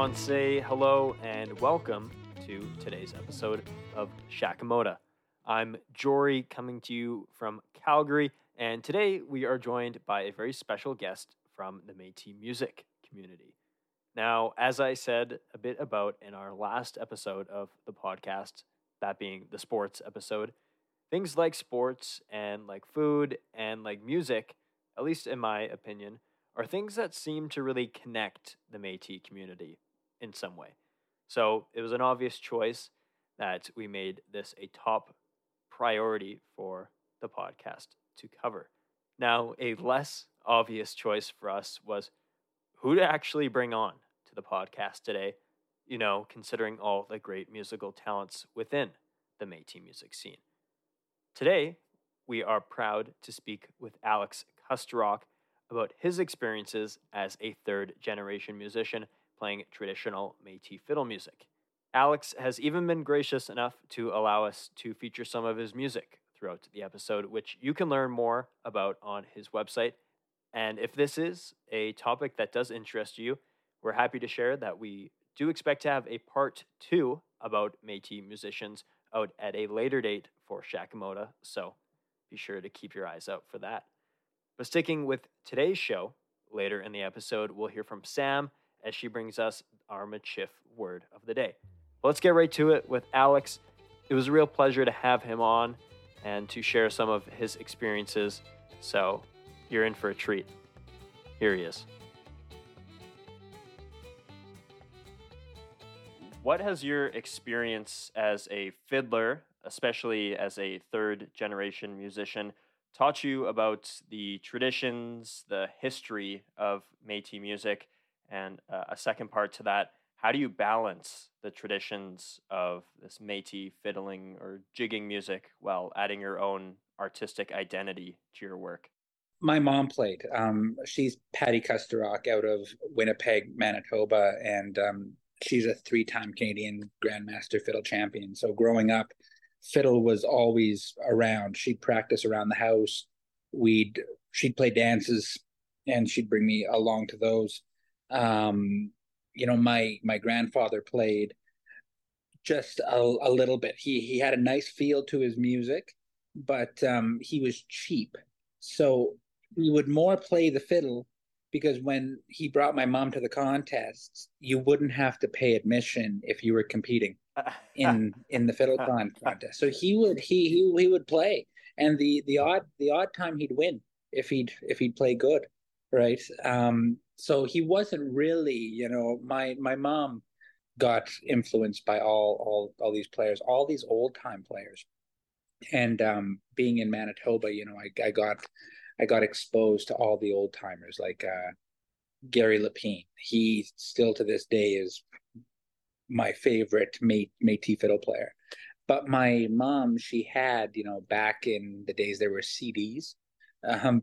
Say hello and welcome to today's episode of Shakamohta. I'm Jory coming to you from Calgary, and today we are joined by a very special guest from the Metis music community. Now, as I said a bit about in our last episode of the podcast, that being the sports episode, things like sports and like food and like music, at least in my opinion, are things that seem to really connect the Metis community in some way. So it was an obvious choice that we made this a top priority for the podcast to cover. Now, a less obvious choice for us was who to actually bring on to the podcast today, you know, considering all the great musical talents within the Metis music scene. Today, we are proud to speak with Alex Kusturok about his experiences as a third generation musician playing traditional Metis fiddle music. Alex has even been gracious enough to allow us to feature some of his music throughout the episode, which you can learn more about on his website. And if this is a topic that does interest you, we're happy to share that we do expect to have a part two about Metis musicians out at a later date for Shakamohta, so be sure to keep your eyes out for that. But sticking with today's show, later in the episode, we'll hear from Sam as she brings us our Michif word of the day. let's get right to it with Alex. It was a real pleasure to have him on and to share some of his experiences. So you're in for a treat. Here he is. What has your experience as a fiddler, especially as a third generation musician, taught you about the traditions, the history of Metis music? And uh, a second part to that, how do you balance the traditions of this Metis fiddling or jigging music while adding your own artistic identity to your work? My mom played. Um, she's Patti Kusturok out of Winnipeg, Manitoba, and um, she's a three-time Canadian Grandmaster fiddle champion. So growing up, fiddle was always around. She'd practice around the house. We'd she'd play dances, and she'd bring me along to those. Um, you know, my my grandfather played just a, a little bit. He he had a nice feel to his music, but um, he was cheap. So he would more play the fiddle because when he brought my mom to the contests, you wouldn't have to pay admission if you were competing in in the fiddle con contest. So he would he he he would play, and the the odd the odd time he'd win if he'd if he'd play good, right? Um, so he wasn't really, you know, my my mom got influenced by all all all these players, all these old time players, and um, being in Manitoba, you know, I I got I got exposed to all the old timers like uh, Garry Lepine. He still to this day is my favorite Métis fiddle player. But my mom, she had, you know, back in the days there were CDs, um,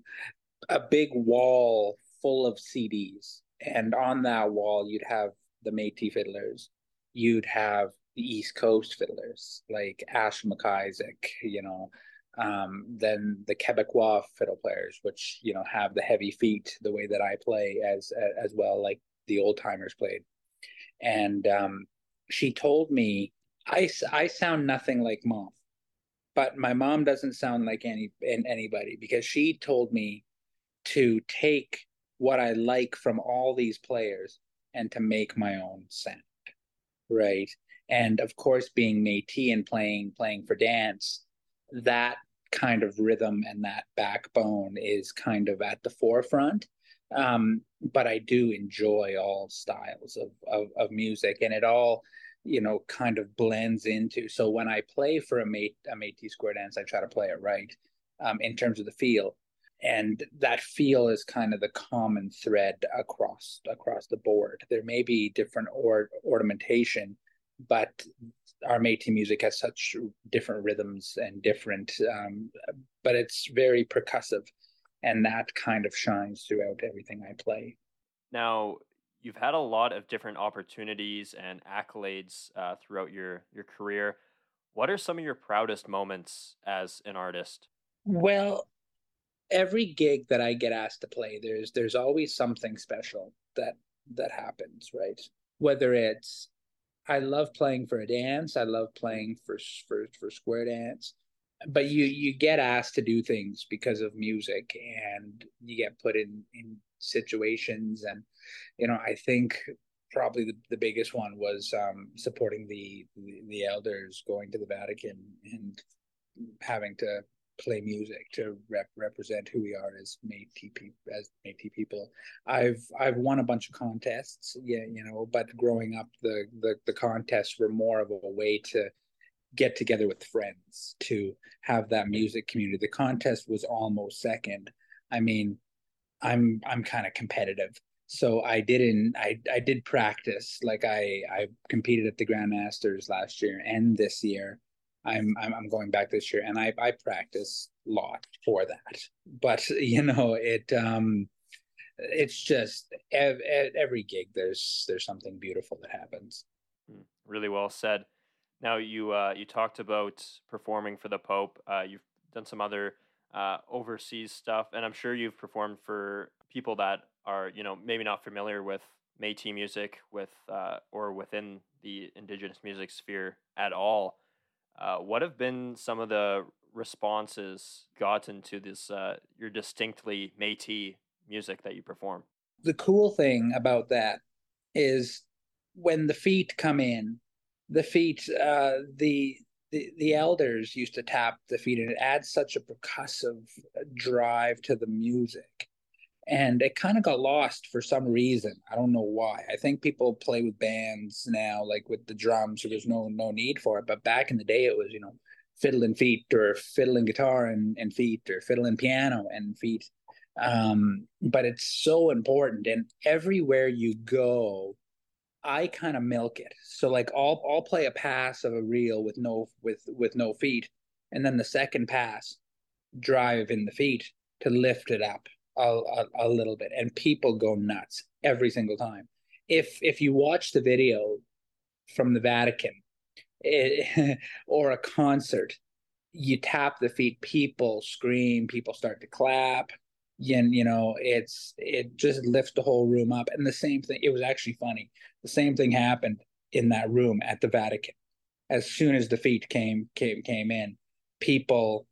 a big wall full of CDs. And on that wall, you'd have the Métis fiddlers. You'd have the East Coast fiddlers like Ash MacIsaac, you know, um, then the Quebecois fiddle players, which you know have the heavy feet the way that I play as as well, like the old timers played. And um, she told me I I sound nothing like mom, but my mom doesn't sound like any anybody because she told me to take what I like from all these players and to make my own sound, right? And of course, being Métis and playing playing for dance, that kind of rhythm and that backbone is kind of at the forefront. Um, but I do enjoy all styles of, of, of music and it all, you know, kind of blends into. So when I play for a mate a Métis square dance, I try to play it right um, in terms of the feel. And that feel is kind of the common thread across across the board. There may be different or ornamentation, but our Métis music has such different rhythms and different, um, but it's very percussive, and that kind of shines throughout everything I play. Now, you've had a lot of different opportunities and accolades uh, throughout your your career. What are some of your proudest moments as an artist? Well, every gig that I get asked to play, there's there's always something special that that happens, right? whether it's I love playing for a dance, I love playing for for for square dance, but you you get asked to do things because of music and you get put in in situations and you know I think probably the, the biggest one was um, supporting the, the, the elders going to the Vatican and having to play music to rep- represent who we are as Métis as Métis people. I've I've won a bunch of contests, yeah, you know, but growing up, the the the contests were more of a way to get together with friends to have that music community. The contest was almost second. I mean, I'm I'm kind of competitive so I didn't I I did practice like I I competed at the Grandmasters last year and this year. I'm I'm, I'm going back this year and I I practice a lot for that. But you know it um it's just ev- every gig there's there's something beautiful that happens. Hmm, really well said. Now you uh, you talked about performing for the Pope. Uh, you've done some other uh, overseas stuff, and I'm sure you've performed for people that are you know maybe not familiar with Métis music with uh, or within the indigenous music sphere at all. Uh, what have been some of the responses gotten to this uh, your distinctly Métis music that you perform? The cool thing about that is when the feet come in, the feet, uh, the the, the elders used to tap the feet, and it adds such a percussive drive to the music and it kind of got lost for some reason. I don't know why. I think people play with bands now, like with the drums, so there's no no need for it. But back in the day, it was you know fiddling feet, or fiddling guitar and, and feet, or fiddling piano and feet. Um, but it's so important, and everywhere you go, I kind of milk it. So like I'll I'll play a pass of a reel with no with with no feet, and then the second pass, drive in the feet to lift it up a, a, a little bit, and people go nuts every single time. If if you watch the video from the Vatican it, eh, or a concert, you tap the feet, people scream, people start to clap. And you know, it's it just lifts the whole room up. And the same thing, it was actually funny. The same thing happened in that room at the Vatican. As soon as the feet came came came in, people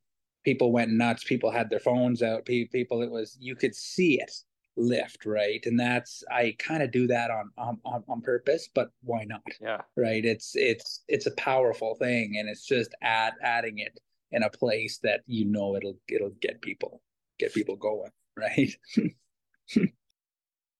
people went nuts. People had their phones out. People, it was you could see it lift, right? And that's I kind of do that on, on on purpose, but why not? Yeah, right. It's it's it's a powerful thing, and it's just add adding it in a place that you know it'll it'll get people get people going, right?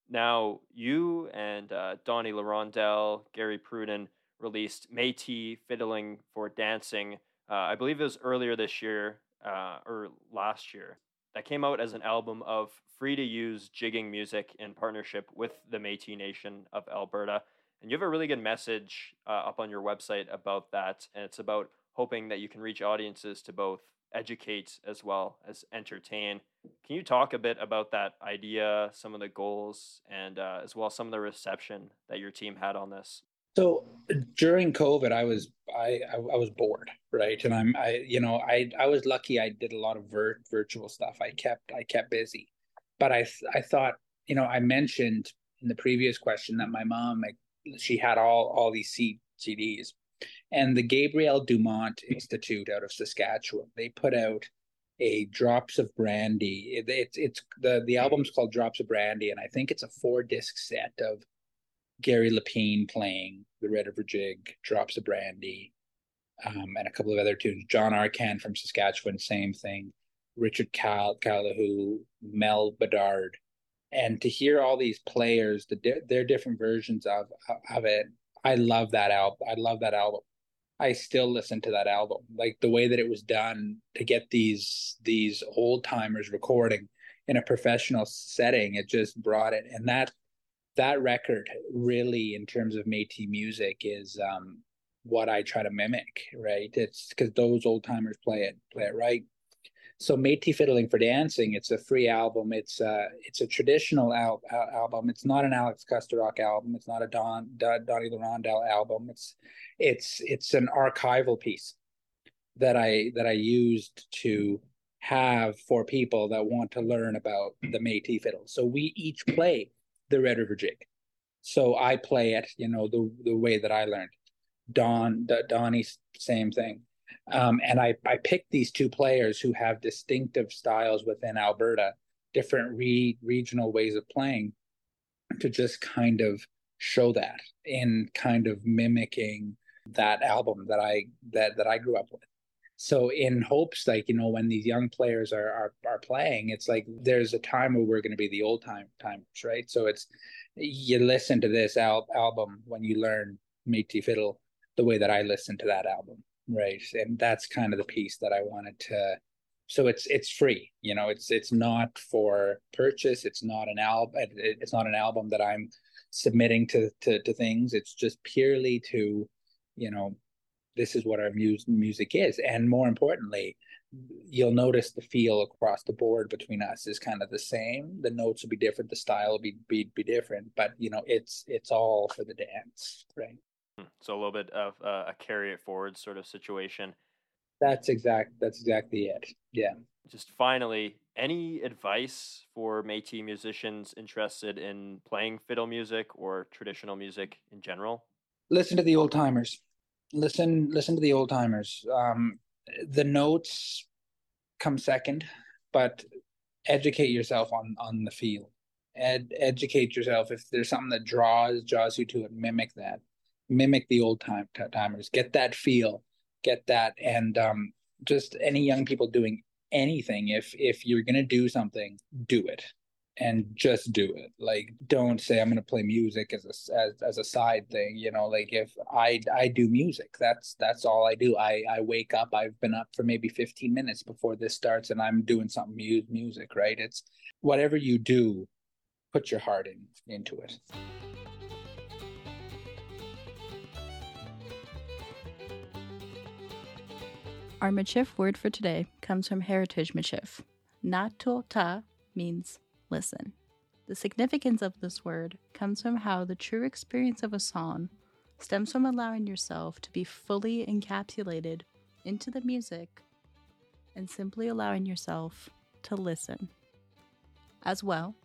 now you and uh, Donny L'Hirondelle, Garry Pruden released Métis Fiddling for Dancing. Uh, I believe it was earlier this year uh, or last year that came out as an album of free to use jigging music in partnership with the Metis Nation of Alberta. And you have a really good message uh, up on your website about that. And it's about hoping that you can reach audiences to both educate as well as entertain. Can you talk a bit about that idea, some of the goals, and uh, as well some of the reception that your team had on this? So during COVID, I was I, I, I was bored, right? And I'm I you know I I was lucky. I did a lot of vir- virtual stuff. I kept I kept busy, but I I thought you know I mentioned in the previous question that my mom like she had all all these C- CDs, and the Gabriel Dumont Institute out of Saskatchewan they put out a Drops of Brandy. It, it's it's the the album's called Drops of Brandy, and I think it's a four disc set of Garry Lepine playing the Red River Jig, Drops of Brandy, um, and a couple of other tunes. John Arcand from Saskatchewan, same thing. Richard Cal- Calahoo, Mel Bedard, and to hear all these players, the di- their different versions of of it, I love that album. I love that album. I still listen to that album. Like the way that it was done to get these these old timers recording in a professional setting, it just brought it. And that that record really in terms of Métis music is um, what I try to mimic, right? It's because those old timers play it, play it right. So Métis Fiddling for Dancing, it's a free album. It's uh, it's a traditional al- al- album. It's not an Alex Kusturok album. It's not a Don, Don Donny L'Hirondelle album. It's it's it's an archival piece that I that I used to have for people that want to learn about the Métis fiddle. So we each play the Red River Jig. So I play it, you know, the the way that I learned. Don, Donny, same thing. Um, and I, I picked these two players who have distinctive styles within Alberta, different re- regional ways of playing, to just kind of show that in kind of mimicking that album that I that that I grew up with. So in hopes, like you know, when these young players are are, are playing, it's like there's a time where we're going to be the old time timers, right? So it's you listen to this al- album when you learn Métis Fiddle the way that I listened to that album, right? And that's kind of the piece that I wanted to. So it's it's free, you know. It's it's not for purchase. It's not an album. It's not an album that I'm submitting to to, to things. It's just purely to, you know, this is what our mu- music is, and more importantly, you'll notice the feel across the board between us is kind of the same. The notes will be different, the style will be be, be different, but you know, it's it's all for the dance, right? Hmm, so a little bit of uh, a carry it forward sort of situation. That's exact. That's exactly it. Yeah. Just finally, any advice for Métis musicians interested in playing fiddle music or traditional music in general? Listen to the old timers. Listen, listen to the old timers. Um, the notes come second, but educate yourself on on the feel. Ed, educate yourself if there's something that draws draws you to it. Mimic that mimic the old time timers get that feel get that and um, just any young people doing anything if if you're gonna do something do it and just do it. Like don't say i'm gonna play music as a as, as a side thing you know like if i i do music that's that's all i do. I i wake up i've been up for maybe 15 minutes before this starts and i'm doing something mu- music right? It's whatever you do put your heart in into it. Our Michif word for today comes from Heritage Michif. nahtoohta means listen. The significance of this word comes from how the true experience of a song stems from allowing yourself to be fully encapsulated into the music and simply allowing yourself to listen. As well,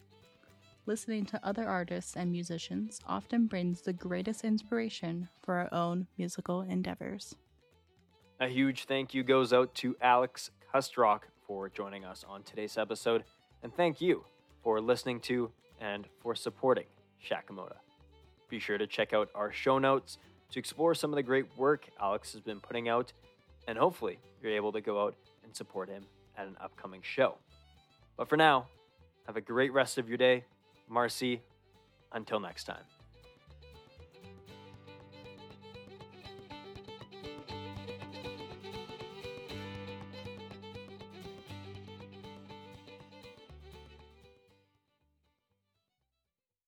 listening to other artists and musicians often brings the greatest inspiration for our own musical endeavors. A huge thank you goes out to Alex Kusturok for joining us on today's episode, and thank you for listening to and for supporting Shakamohta. Be sure to check out our show notes to explore some of the great work Alex has been putting out, and hopefully you're able to go out and support him at an upcoming show. But for now, have a great rest of your day. Marcy, until next time.